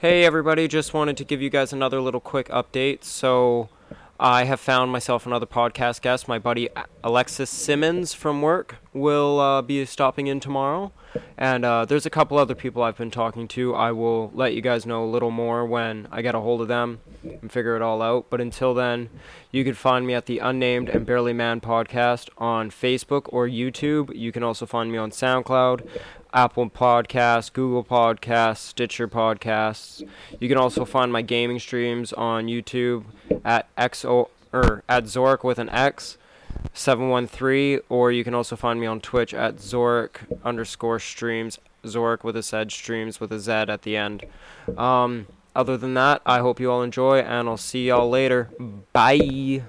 Hey everybody, just wanted to give you guys another little quick update. So, I have found myself another podcast guest. My buddy Alexis Simmons from work will uh, be stopping in tomorrow. And uh, there's a couple other people I've been talking to. I will let you guys know a little more when I get a hold of them and figure it all out. But until then, you can find me at the Unnamed and Barely Man podcast on Facebook or YouTube. You can also find me on SoundCloud. Apple Podcasts, Google Podcasts, Stitcher Podcasts. You can also find my gaming streams on YouTube at XO or at Zork with an X. 713 or you can also find me on twitch at zork underscore streams zork with a z streams with a z at the end um, other than that i hope you all enjoy and i'll see y'all later bye